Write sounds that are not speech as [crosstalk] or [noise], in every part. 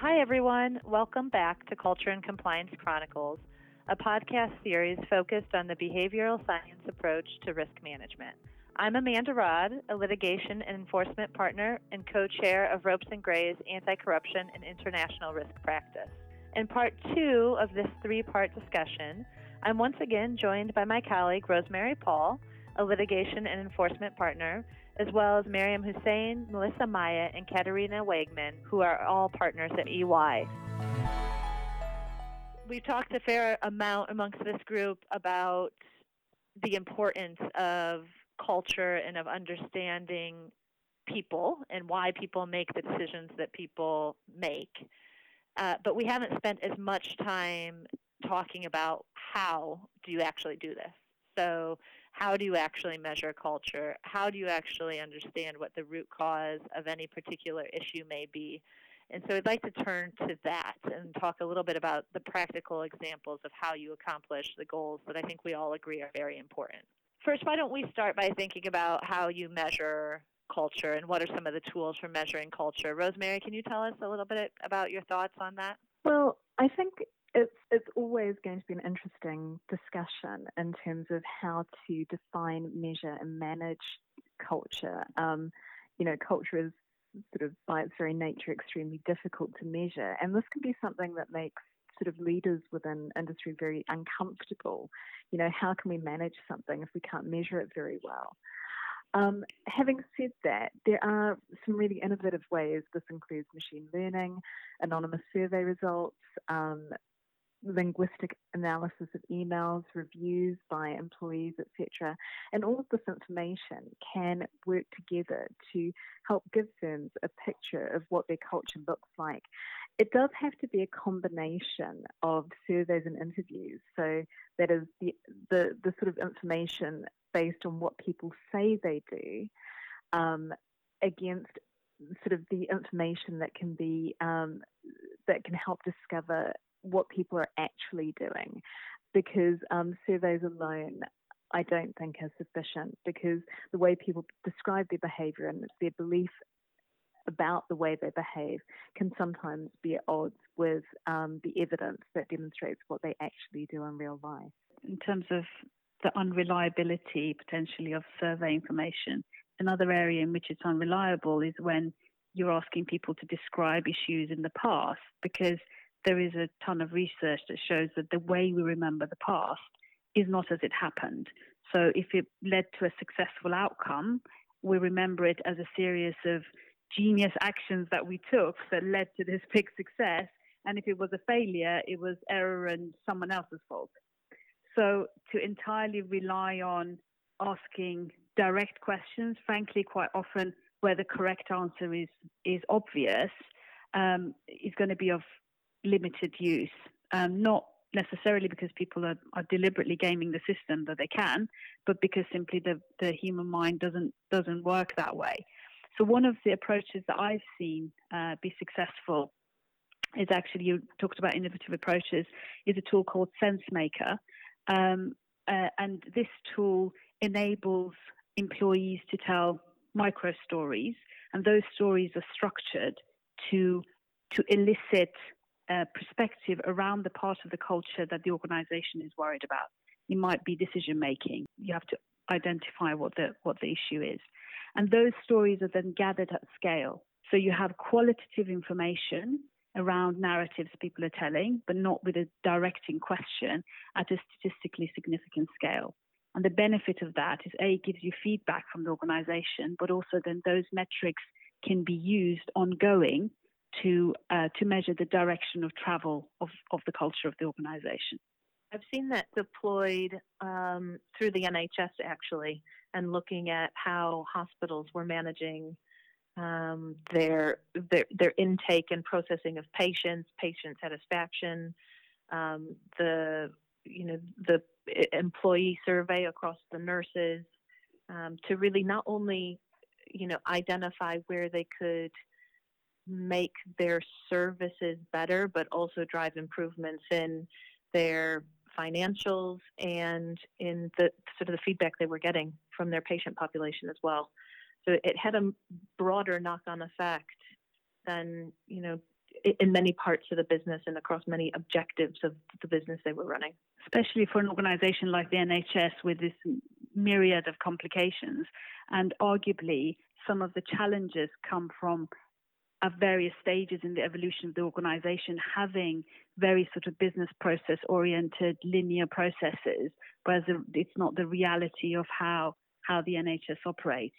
Hi, everyone. Welcome back to Culture and Compliance Chronicles, a podcast series focused on the behavioral science approach to risk management. I'm Amanda Raad, a litigation and enforcement partner and co chair of Ropes and Gray's Anti Corruption and International Risk Practice. In part two of this three part discussion, I'm once again joined by my colleague Rosemary Paul, a litigation and enforcement partner, as well as Miriam Hussein, Melissa Maya, and Katharina Weghmann, who are all partners at EY. We've talked a fair amount amongst this group about the importance of culture and of understanding people and why people make the decisions that people make. Uh, but we haven't spent as much time talking about how do you actually do this. So, how do you actually measure culture? How do you actually understand what the root cause of any particular issue may be? And so I'd like to turn to that and talk a little bit about the practical examples of how you accomplish the goals that I think we all agree are very important. First, why don't we start by thinking about how you measure culture and what are some of the tools for measuring culture? Rosemary, can you tell us a little bit about your thoughts on that? Well, I think it's it's always going to be an interesting discussion in terms of how to define, measure, and manage culture. Um, you know, culture is sort of by its very nature extremely difficult to measure, and this can be something that makes sort of leaders within industry very uncomfortable. You know, how can we manage something if we can't measure it very well? Um, having said that, there are some really innovative ways. This includes machine learning, anonymous survey results, um, linguistic analysis of emails, reviews by employees, etc. And all of this information can work together to help give firms a picture of what their culture looks like. It does have to be a combination of surveys and interviews. So that is the the, the sort of information based on what people say they do um, against sort of the information that can be um, that can help discover what people are actually doing because um, surveys alone I don't think are sufficient because the way people describe their behaviour and their belief about the way they behave can sometimes be at odds with um, the evidence that demonstrates what they actually do in real life. In terms of the unreliability potentially of survey information, another area in which it's unreliable is when you're asking people to describe issues in the past because there is a ton of research that shows that the way we remember the past is not as it happened. So if it led to a successful outcome, we remember it as a series of genius actions that we took that led to this [laughs] big success. And if it was a failure, it was error and someone else's fault. So to entirely rely on asking direct questions, frankly, quite often where the correct answer is is obvious, um, is going to be of limited use. Um, not necessarily because people are, are deliberately gaming the system that they can, but because simply the, the human mind doesn't doesn't work that way. So one of the approaches that I've seen uh, be successful is actually you talked about innovative approaches is a tool called SenseMaker, um, uh, and this tool enables employees to tell micro stories, and those stories are structured to to elicit perspective around the part of the culture that the organization is worried about. It might be decision making. You have to identify what the what the issue is, and those stories are then gathered at scale. So you have qualitative information around narratives people are telling, but not with a directing question at a statistically significant scale. And the benefit of that is A, gives you feedback from the organization, but also then those metrics can be used ongoing to uh, to measure the direction of travel of, of the culture of the organization. I've seen that deployed um, through the NHS actually, and looking at how hospitals were managing um, their, their their intake and processing of patients, patient satisfaction, um, the you know the employee survey across the nurses um, to really not only you know identify where they could make their services better, but also drive improvements in their financials and in the sort of the feedback they were getting from their patient population as well. So it had a broader knock-on effect than you know in many parts of the business and across many objectives of the business they were running. Especially for an organisation like the NHS with this myriad of complications, and arguably some of the challenges come from at various stages in the evolution of the organization having very sort of business process oriented linear processes whereas it's not the reality of how how the NHS operates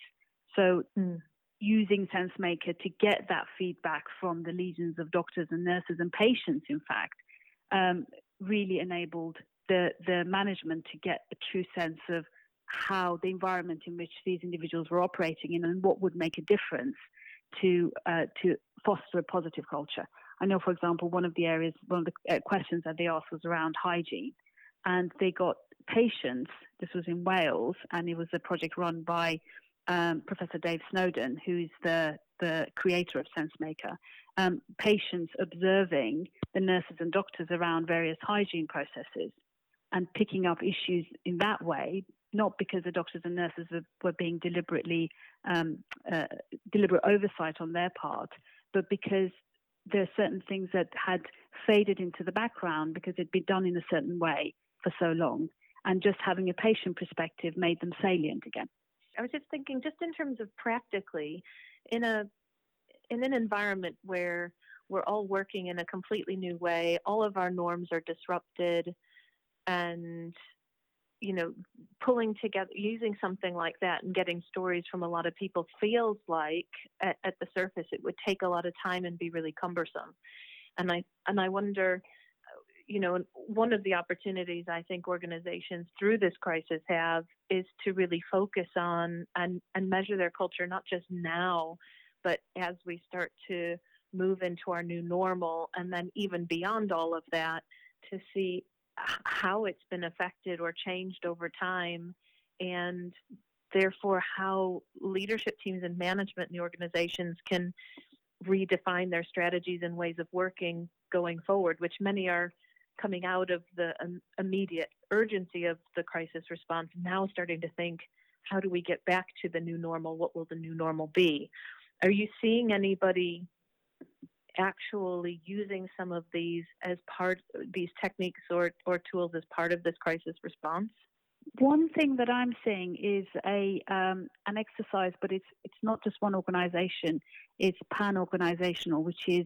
so mm. using SenseMaker to get that feedback from the legions of doctors and nurses and patients in fact um, really enabled the the management to get a true sense of how the environment in which these individuals were operating in and what would make a difference to uh, to foster a positive culture. I know, for example, one of the areas, one of the uh, questions that they asked was around hygiene, and they got patients. This was in Wales, and it was a project run by um, Professor Dave Snowden, who's the the creator of SenseMaker. Um, patients observing the nurses and doctors around various hygiene processes and picking up issues in that way not because the doctors and nurses were, were being deliberately um, uh, deliberate oversight on their part, but because there are certain things that had faded into the background because it'd been done in a certain way for so long, and just having a patient perspective made them salient again. I was just thinking, just in terms of practically, in a in an environment where we're all working in a completely new way, all of our norms are disrupted, and you know, pulling together, using something like that and getting stories from a lot of people feels like at, at, the surface it would take a lot of time and be really cumbersome. And I and I wonder, you know, one of the opportunities I think organizations through this crisis have is to really focus on and and measure their culture not just now, but as we start to move into our new normal, and then even beyond all of that, to see how it's been affected or changed over time, and therefore how leadership teams and management in the organizations can redefine their strategies and ways of working going forward, which many are coming out of the um, immediate urgency of the crisis response, now starting to think, how do we get back to the new normal? What will the new normal be? Are you seeing anybody actually using some of these as part these techniques or, or tools as part of this crisis response? One thing that I'm seeing is a um, an exercise, but it's it's not just one organisation; it's pan-organisational, which is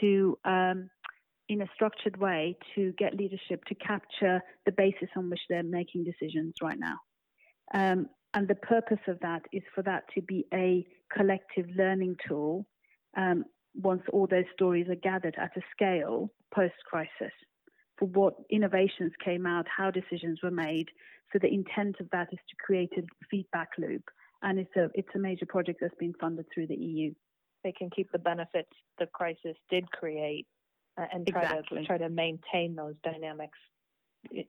to um, in a structured way to get leadership to capture the basis on which they're making decisions right now. Um, and the purpose of that is for that to be a collective learning tool um, once all those stories are gathered at a scale post crisis for what innovations came out, how decisions were made. So the intent of that is to create a feedback loop, and it's a it's a major project that's been funded through the EU. They can keep the benefits the crisis did create, uh, and try exactly. to try to maintain those dynamics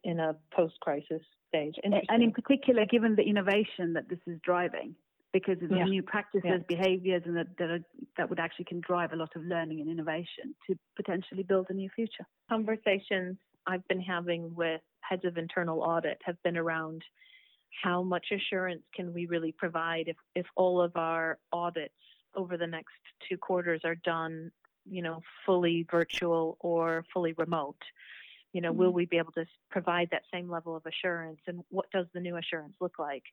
in a post-crisis stage. And in particular, given the innovation that this is driving, because of the yeah. new practices, yeah. behaviors, and that that, are, that would actually can drive a lot of learning and innovation to potentially build a new future. Conversations I've been having with heads of internal audit have been around how much assurance can we really provide if, if all of our audits over the next two quarters are done, you know, fully virtual or fully remote. You know, mm-hmm. will we be able to provide that same level of assurance? And what does the new assurance look like?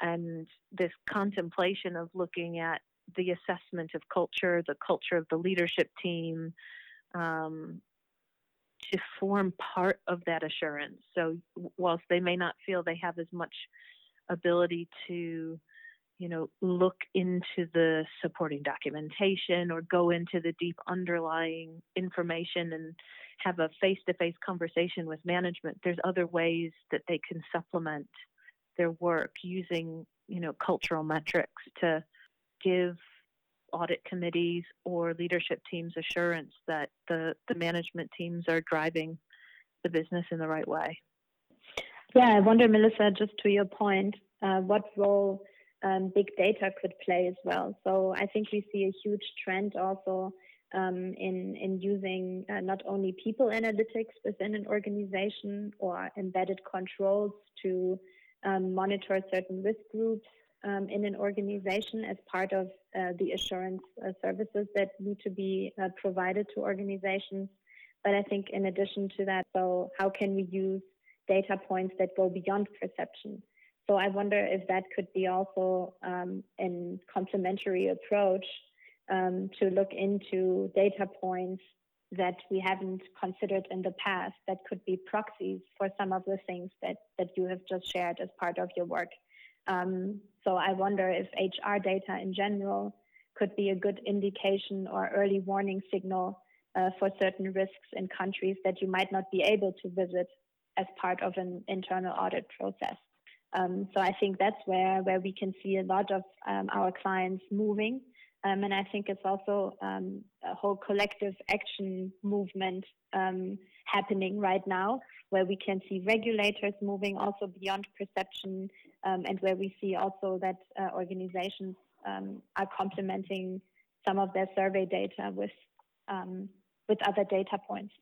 And this contemplation of looking at the assessment of culture, the culture of the leadership team, um, to form part of that assurance. So, whilst they may not feel they have as much ability to, you know, look into the supporting documentation or go into the deep underlying information and have a face to face conversation with management, there's other ways that they can supplement their work using you know cultural metrics to give audit committees or leadership teams assurance that the, the management teams are driving the business in the right way. Yeah, I wonder, Melissa, just to your point, uh, what role um, big data could play as well. So I think we see a huge trend also um, in in using uh, not only people analytics within an organization or embedded controls to um, monitor certain risk groups um, in an organization as part of uh, the assurance uh, services that need to be uh, provided to organizations. But I think in addition to that, so how can we use data points that go beyond perception? So I wonder if that could be also um, a complementary approach um, to look into data points that we haven't considered in the past that could be proxies for some of the things that, that you have just shared as part of your work. Um, so I wonder if HR data in general could be a good indication or early warning signal uh, for certain risks in countries that you might not be able to visit as part of an internal audit process. Um, so I think that's where, where we can see a lot of um, our clients moving um, and I think it's also um, a whole collective action movement um, happening right now, where we can see regulators moving also beyond perception, um, and where we see also that uh, organizations um, are complementing some of their survey data with um, with other data points.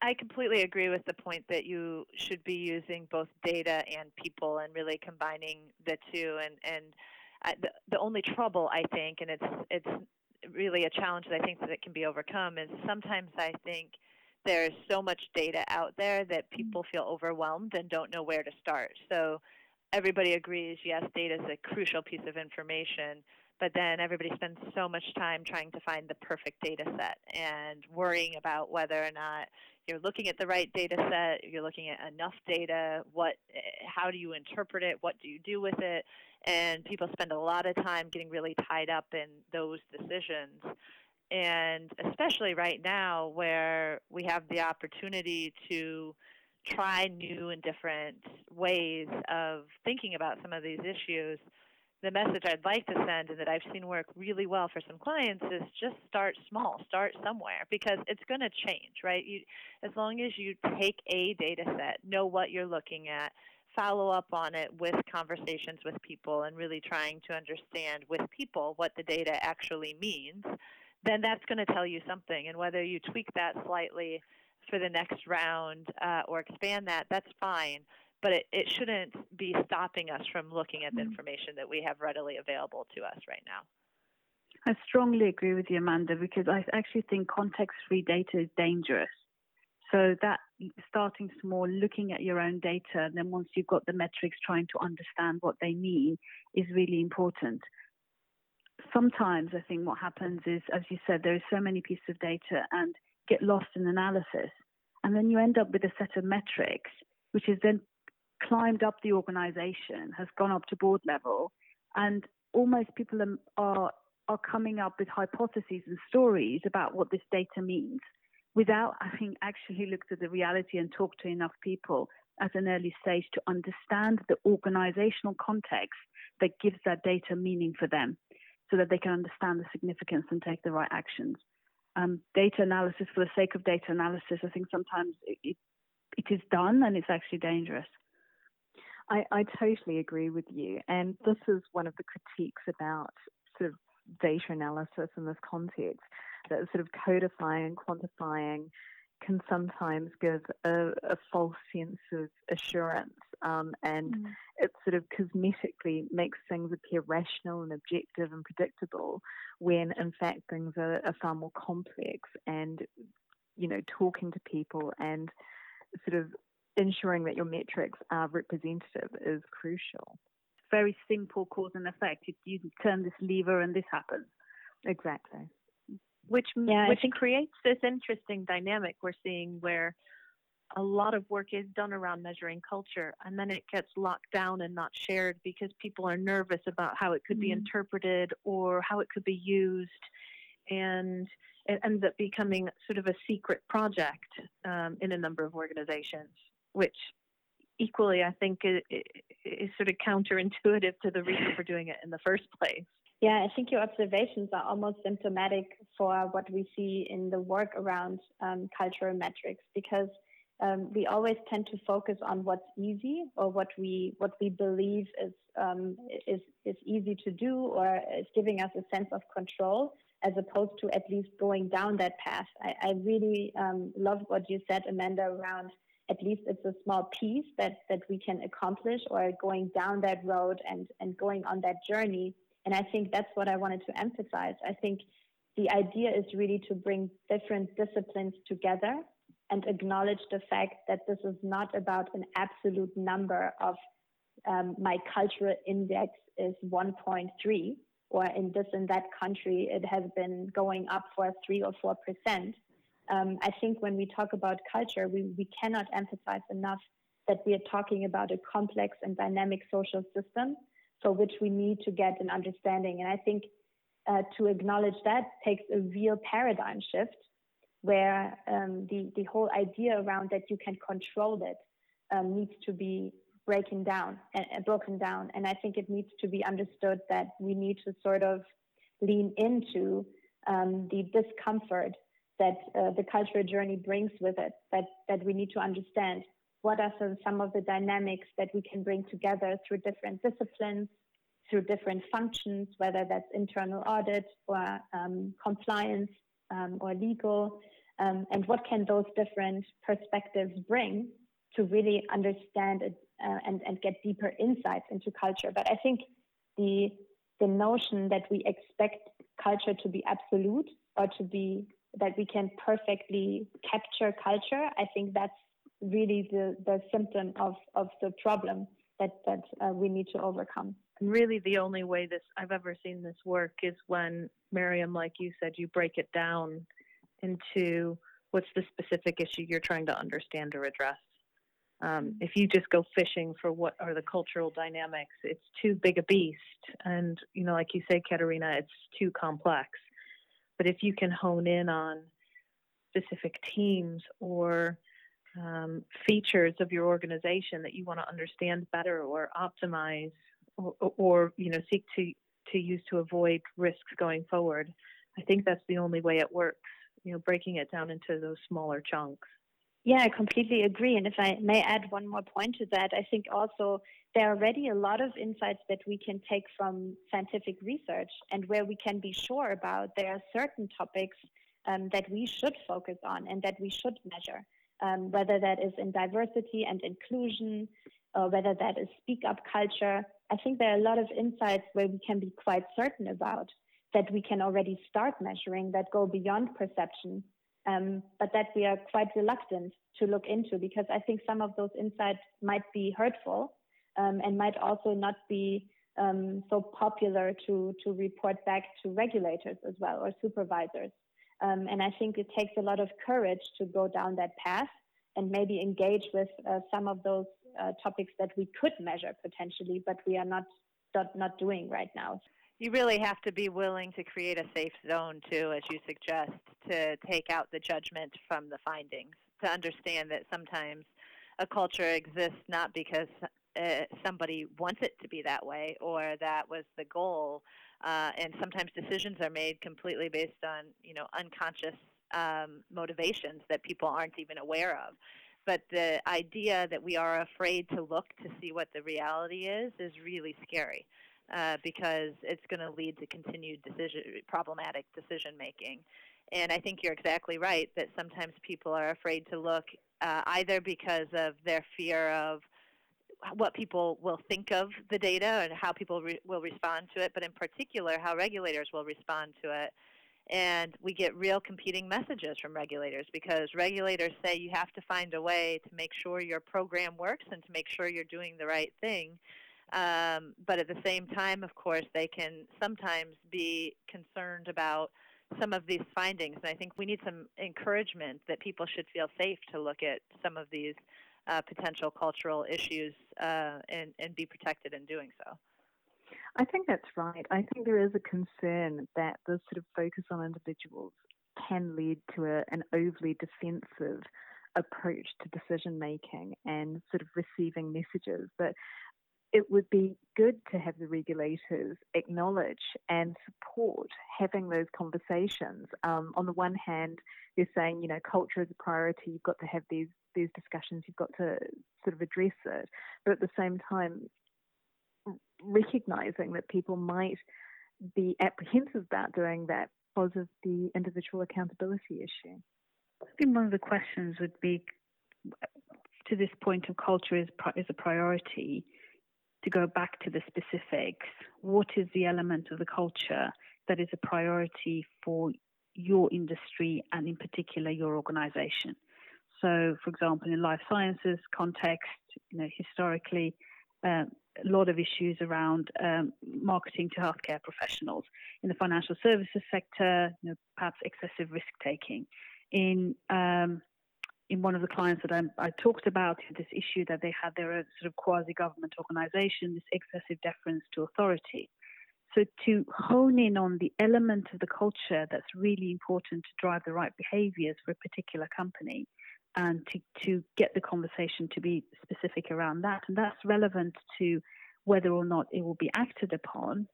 I completely agree with the point that you should be using both data and people and really combining the two and and the, the only trouble I think, and it's it's really a challenge that I think that it can be overcome, is sometimes I think there's so much data out there that mm-hmm. people feel overwhelmed and don't know where to start. So everybody agrees, yes, data is a crucial piece of information, but then everybody spends so much time trying to find the perfect data set and worrying about whether or not you're looking at the right data set, you're looking at enough data, what how do you interpret it, what do you do with it? And people spend a lot of time getting really tied up in those decisions. And especially right now where we have the opportunity to try new and different ways of thinking about some of these issues, the message I'd like to send and that I've seen work really well for some clients is just start small, start somewhere because it's going to change, right? You, as long as you take a data set, know what you're looking at, follow up on it with conversations with people and really trying to understand with people what the data actually means, then that's going to tell you something. And whether you tweak that slightly for the next round uh, or expand that, that's fine but it, it shouldn't be stopping us from looking at the mm-hmm. information that we have readily available to us right now. I strongly agree with you, Amanda, because I actually think context free data is dangerous. So that starting small, looking at your own data, and then once you've got the metrics, trying to understand what they mean is really important. Sometimes I think what happens is, as you said, there are so many pieces of data and get lost in analysis. And then you end up with a set of metrics, which is then climbed up the organization, has gone up to board level, and almost people are, are coming up with hypotheses and stories about what this data means without having actually looked at the reality and talked to enough people at an early stage to understand the organizational context that gives that data meaning for them so that they can understand the significance and take the right actions. Um, data analysis for the sake of data analysis, I think sometimes it, it is done and it's actually dangerous. I, I totally agree with you. And this is one of the critiques about sort of data analysis in this context that sort of codifying and quantifying can sometimes give a, a false sense of assurance um, and mm. it sort of cosmetically makes things appear rational and objective and predictable when in fact things are, are far more complex and you know talking to people and sort of ensuring that your metrics are representative is crucial. Very simple cause and effect. You, turn this lever and this happens. Exactly. Which yeah, which creates this interesting dynamic we're seeing where a lot of work is done around measuring culture and then it gets locked down and not shared because people are nervous about how it could mm-hmm. be interpreted or how it could be used and it ends up becoming sort of a secret project um, in a number of organizations which equally I think is, is sort of counterintuitive to the reason for doing it in the first place. Yeah, I think your observations are almost symptomatic for what we see in the work around um, cultural metrics because um, we always tend to focus on what's easy or what we what we believe is um, is is easy to do or is giving us a sense of control as opposed to at least going down that path. I, I really um, love what you said, Amanda, around at least it's a small piece that, that we can accomplish or going down that road and, and going on that journey. And I think that's what I wanted to emphasize. I think the idea is really to bring different disciplines together and acknowledge the fact that this is not about an absolute number of um, my cultural index is 1.3 or in this and that country it has been going up for 3 or 4 percent um, I think when we talk about culture, we, we cannot emphasize enough that we are talking about a complex and dynamic social system for which we need to get an understanding. And I think uh, to acknowledge that takes a real paradigm shift where um, the, the whole idea around that you can control it um, needs to be breaking down and uh, broken down. And I think it needs to be understood that we need to sort of lean into um, the discomfort that uh, the cultural journey brings with it that, that we need to understand what are some, some of the dynamics that we can bring together through different disciplines through different functions whether that's internal audit or um, compliance um, or legal um, and what can those different perspectives bring to really understand it uh, and, and get deeper insights into culture. But i think the the notion that we expect culture to be absolute or to be that we can perfectly capture culture, I think that's really the, the symptom of, of the problem that, that uh, we need to overcome. And really, the only way this I've ever seen this work is when Miriam, like you said, you break it down into what's the specific issue you're trying to understand or address. Um, if you just go fishing for what are the cultural dynamics, it's too big a beast, and you know, like you say, Katharina, it's too complex. But if you can hone in on specific teams or um, features of your organization that you want to understand better or optimize or, or, you know seek to to use to avoid risks going forward i think that's the only way it works you know breaking it down into those smaller chunks yeah, I completely agree. And if I may add one more point to that, I think also there are already a lot of insights that we can take from scientific research and where we can be sure about there are certain topics um, that we should focus on and that we should measure, um, whether that is in diversity and inclusion, or whether that is speak up culture. I think there are a lot of insights where we can be quite certain about that we can already start measuring that go beyond perception um, but that we are quite reluctant to look into because I think some of those insights might be hurtful um, and might also not be um, so popular to, to report back to regulators as well or supervisors. Um, and I think it takes a lot of courage to go down that path and maybe engage with uh, some of those uh, topics that we could measure potentially, but we are not, not, not doing right now you really have to be willing to create a safe zone too, as you suggest, to take out the judgment from the findings, to understand that sometimes a culture exists not because uh, somebody wants it to be that way or that was the goal, uh, and sometimes decisions are made completely based on you know unconscious um, motivations that people aren't even aware of. But the idea that we are afraid to look to see what the reality is is really scary uh, because it's going to lead to continued decision problematic decision making. And I think you're exactly right that sometimes people are afraid to look uh, either because of their fear of what people will think of the data and how people re- will respond to it, but in particular how regulators will respond to it. And we get real competing messages from regulators because regulators say you have to find a way to make sure your program works and to make sure you're doing the right thing. Um, but at the same time, of course, they can sometimes be concerned about some of these findings. And I think we need some encouragement that people should feel safe to look at some of these uh, potential cultural issues uh, and, and be protected in doing so. I think that's right. I think there is a concern that the sort of focus on individuals can lead to a, an overly defensive approach to decision making and sort of receiving messages that it would be good to have the regulators acknowledge and support having those conversations. Um, on the one hand, they're saying, you know, culture is a priority. You've got to have these these discussions. You've got to sort of address it. But at the same time, recognizing that people might be apprehensive about doing that because of the individual accountability issue. I think one of the questions would be to this point of culture is is a priority, to go back to the specifics, what is the element of the culture that is a priority for your industry and in particular your organization? So, for example, in life sciences context, you know, historically, uh, a lot of issues around um, marketing to healthcare professionals. In the financial services sector, you know, perhaps excessive risk taking. In um, in one of the clients that I, I, talked about, this issue that they had, they're sort of quasi-government organization, this excessive deference to authority. So to hone in on the element of the culture that's really important to drive the right behaviors for a particular company and to, to get the conversation to be specific around that. And that's relevant to whether or not it will be acted upon,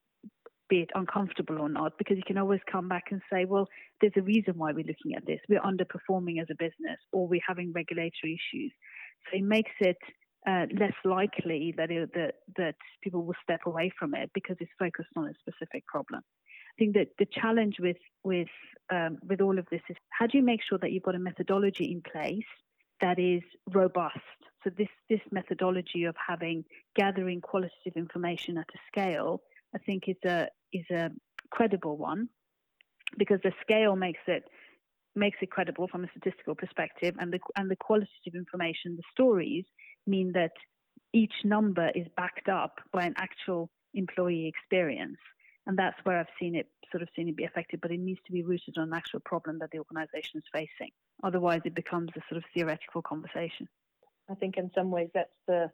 be it uncomfortable or not, because you can always come back and say, well, there's a reason why we're looking at this. We're underperforming as a business or we're having regulatory issues. So it makes it uh, less likely that, it, that that people will step away from it because it's focused on a specific problem. I think that the challenge with with um, with all of this is how do you make sure that you've got a methodology in place that is robust. So this this methodology of having gathering qualitative information at a scale, I think is a is a credible one because the scale makes it makes it credible from a statistical perspective and the and the qualitative information, the stories mean that each number is backed up by an actual employee experience. And that's where I've seen it sort of seen it be effective, but it needs to be rooted on an actual problem that the organization is facing. Otherwise, it becomes a sort of theoretical conversation. I think in some ways that's the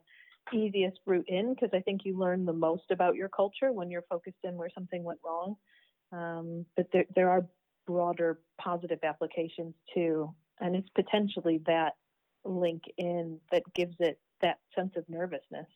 easiest route in because I think you learn the most about your culture when you're focused in where something went wrong. Um, but there, there are broader positive applications too. And it's potentially that link in that gives it that sense of nervousness.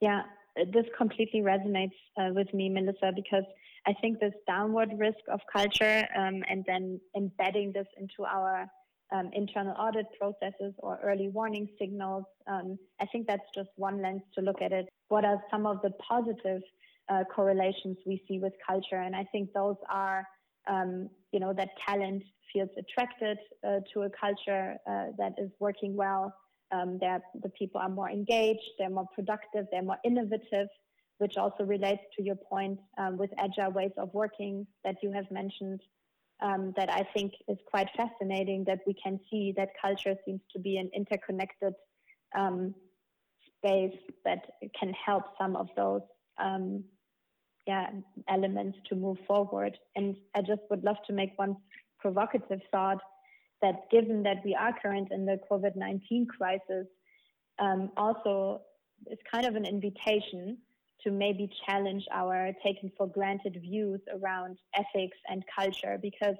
Yeah, this completely resonates uh, with me, Melissa, because I think this downward risk of culture um, and then embedding this into our um, internal audit processes or early warning signals, um, I think that's just one lens to look at it. What are some of the positive uh, correlations we see with culture? And I think those are, um, you know, that talent feels attracted uh, to a culture uh, that is working well um, the people are more engaged, they're more productive, they're more innovative, which also relates to your point um, with agile ways of working that you have mentioned. Um, that I think is quite fascinating that we can see that culture seems to be an interconnected um, space that can help some of those um, yeah, elements to move forward. And I just would love to make one provocative thought that given that we are current in the COVID 19 crisis, um, also is kind of an invitation to maybe challenge our taken for granted views around ethics and culture because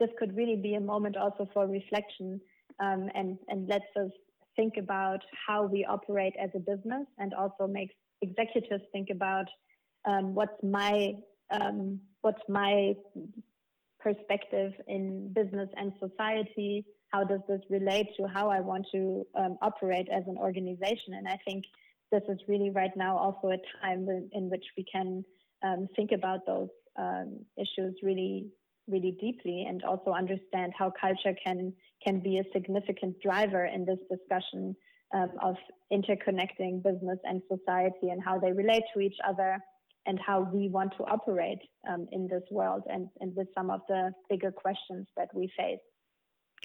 this could really be a moment also for reflection um, and, and lets us think about how we operate as a business and also makes executives think about um, what's my um, what's my perspective in business and society? How does this relate to how I want to um, operate as an organization? And I think this is really right now also a time in which we can um, think about those um, issues really, really deeply, and also understand how culture can can be a significant driver in this discussion um, of interconnecting business and society and how they relate to each other and how we want to operate um, in this world and, and with some of the bigger questions that we face.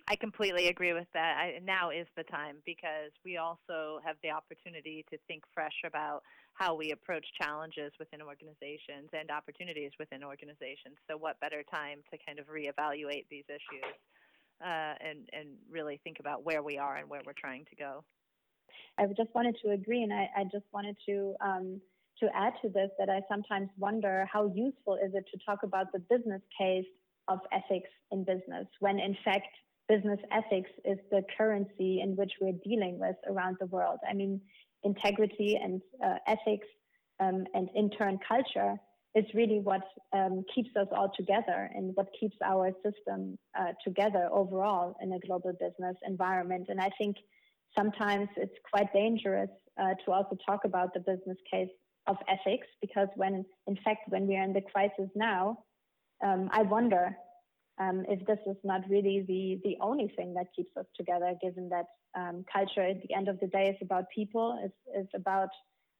I completely agree with that. I, now is the time because we also have the opportunity to think fresh about how we approach challenges within organizations and opportunities within organizations. So, what better time to kind of reevaluate these issues uh, and and really think about where we are and where we're trying to go. I just wanted to agree, and I, I just wanted to. Um, to add to this that I sometimes wonder how useful is it to talk about the business case of ethics in business when in fact business ethics is the currency in which we're dealing with around the world. I mean, integrity and uh, ethics um, and intern culture is really what um, keeps us all together and what keeps our system uh, together overall in a global business environment. And I think sometimes it's quite dangerous uh, to also talk about the business case of ethics because when in fact when we are in the crisis now um, i wonder um, if this is not really the the only thing that keeps us together, given that um, culture at the end of the day is about people, it's, it's about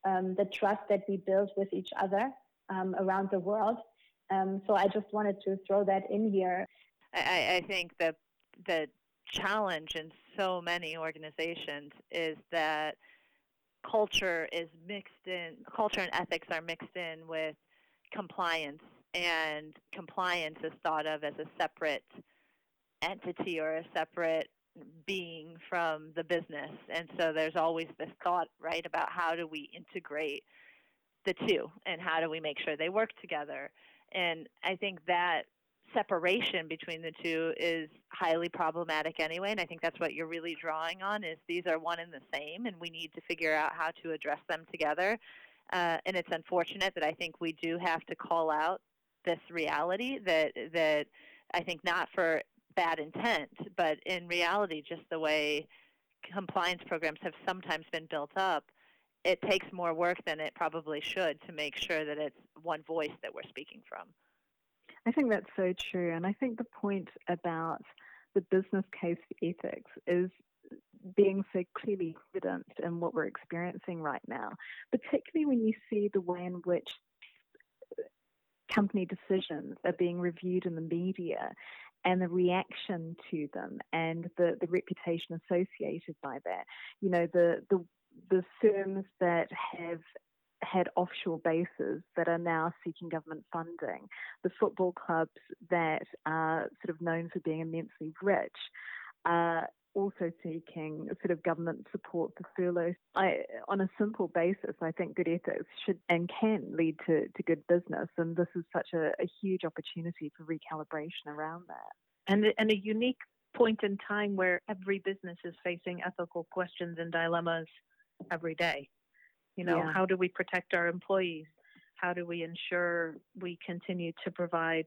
um, the trust that we build with each other um, around the world. Um, so I just wanted to throw that in here. I, I think the the challenge in so many organizations is that culture is mixed in culture and ethics are mixed in with compliance and compliance is thought of as a separate entity or a separate being from the business. And so there's always this thought right about how do we integrate the two and how do we make sure they work together. And i think that separation between the two is highly problematic anyway and i think that's what you're really drawing on is these are one and the same and we need to figure out how to address them together. Uh, and it's unfortunate that i think we do have to call out this reality that that i think not for bad intent but in reality just the way compliance programs have sometimes been built up it takes more work than it probably should to make sure that it's one voice that we're speaking from I think that's so true. And I think the point about the business case for ethics is being so clearly evident in what we're experiencing right now, particularly when you see the way in which company decisions are being reviewed in the media and the reaction to them and the, the reputation associated by that. You know, the, the the firms that have had offshore bases that are now seeking government funding, the football clubs that are sort of known for being immensely rich are also seeking sort of government support for furloughs. I, on a simple basis, I think good ethics should and can lead to, to good business, and this is such a, a huge opportunity for recalibration around that. And, and a unique point in time where every business is facing ethical questions and dilemmas every day. You know, Yeah. how do we protect our employees? How do we ensure we continue to provide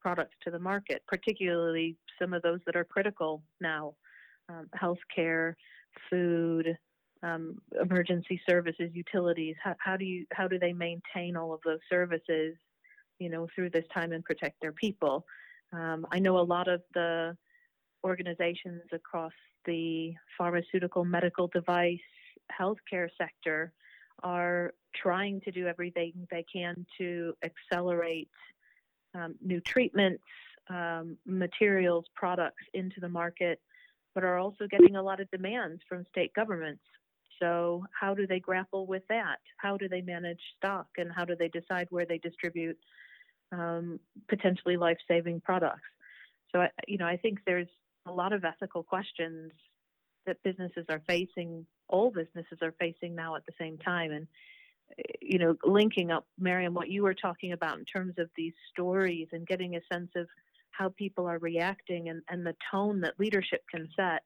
products to the market, particularly some of those that are critical now, um, healthcare, food, um, emergency services, utilities. How, how do you how do they maintain all of those services, you know, through this time and protect their people? Um, I know a lot of the organizations across the pharmaceutical, medical device, healthcare sector are trying to do everything they can to accelerate um, new treatments, um, materials, products into the market, but are also getting a lot of demands from state governments. So, how do they grapple with that? How do they manage stock, and how do they decide where they distribute um, potentially life-saving products? So, I, you know, I think there's a lot of ethical questions that businesses are facing, all businesses are facing now at the same time. And, you know, linking up, Miriam, what you were talking about in terms of these stories and getting a sense of how people are reacting and, and the tone that leadership can set.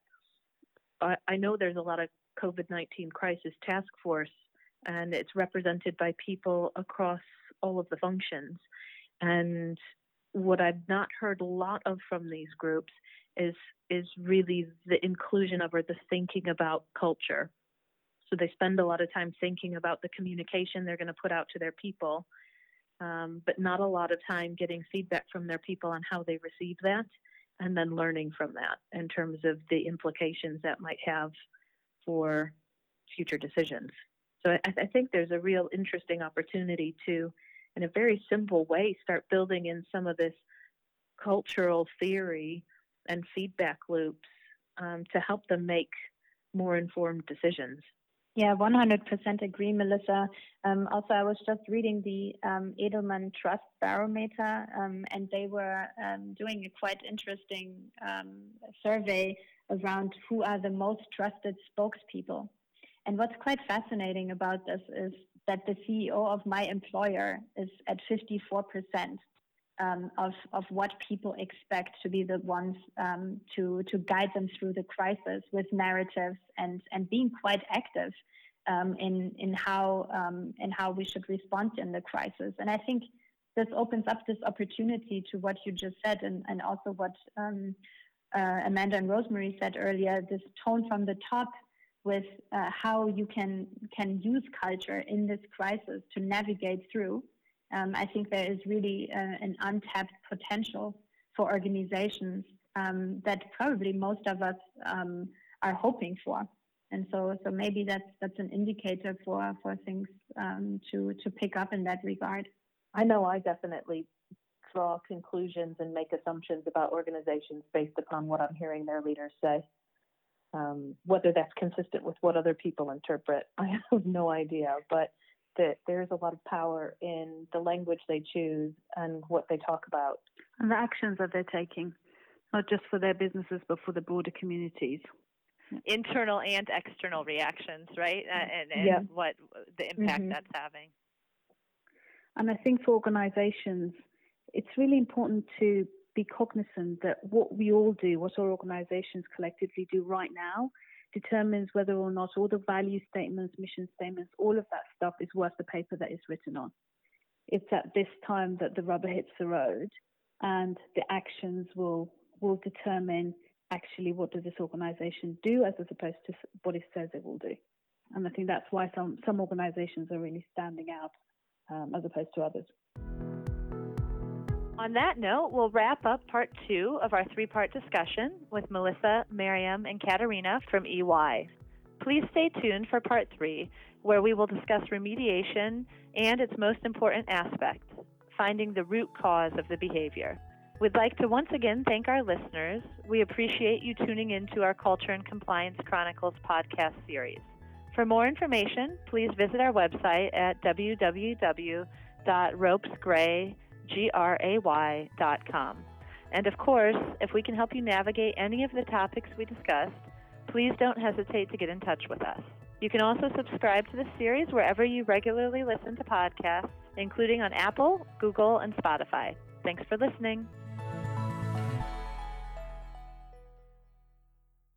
I, I know there's a lot of COVID 19 crisis task force, and it's represented by people across all of the functions. And what I've not heard a lot of from these groups is is really the inclusion of or the thinking about culture. So they spend a lot of time thinking about the communication they're going to put out to their people, um, but not a lot of time getting feedback from their people on how they receive that, and then learning from that in terms of the implications that might have for future decisions. So I, I think there's a real interesting opportunity to, in a very simple way, start building in some of this cultural theory and feedback loops um, to help them make more informed decisions. Yeah, 100% agree, Melissa. Um, also, I was just reading the um, Edelman Trust Barometer, um, and they were um, doing a quite interesting um, survey around who are the most trusted spokespeople. And what's quite fascinating about this is that the CEO of my employer is at 54% um, of, of what people expect to be the ones um, to, to guide them through the crisis with narratives and, and being quite active um, in, in, how, um, in how we should respond in the crisis. And I think this opens up this opportunity to what you just said and, and also what um, uh, Amanda and Rosemary said earlier, this tone from the top with uh, how you can, can use culture in this crisis to navigate through um, I think there is really uh, an untapped potential for organizations um, that probably most of us um, are hoping for. And so, so maybe that's that's an indicator for for things um, to to pick up in that regard. I know I definitely draw conclusions and make assumptions about organizations based upon what I'm hearing their leaders say. Um, whether that's consistent with what other people interpret, [laughs] I have no idea. But that there's a lot of power in the language they choose and what they talk about. And the actions that they're taking, not just for their businesses, but for the broader communities. Internal and external reactions, right? Uh, and and Yeah. what the impact Mhm. that's having. And I think for organizations, it's really important to be cognizant that what we all do, what our organizations collectively do right now, determines whether or not all the value statements, mission statements, all of that stuff is worth the paper that it's written on. It's at this time that the rubber hits the road and the actions will will determine actually what does this organization do as opposed to what it says it will do. And I think that's why some, some organizations are really standing out um, as opposed to others. On that note, we'll wrap up part two of our three part discussion with Melissa, Miriam, and Katharina from EY. Please stay tuned for part three, where we will discuss remediation and its most important aspect finding the root cause of the behavior. We'd like to once again thank our listeners. We appreciate you tuning into our Culture and Compliance Chronicles podcast series. For more information, please visit our website at www.ropesgray.com. And of course, if we can help you navigate any of the topics we discussed, please don't hesitate to get in touch with us. You can also subscribe to the series wherever you regularly listen to podcasts, including on Apple, Google, and Spotify. Thanks for listening.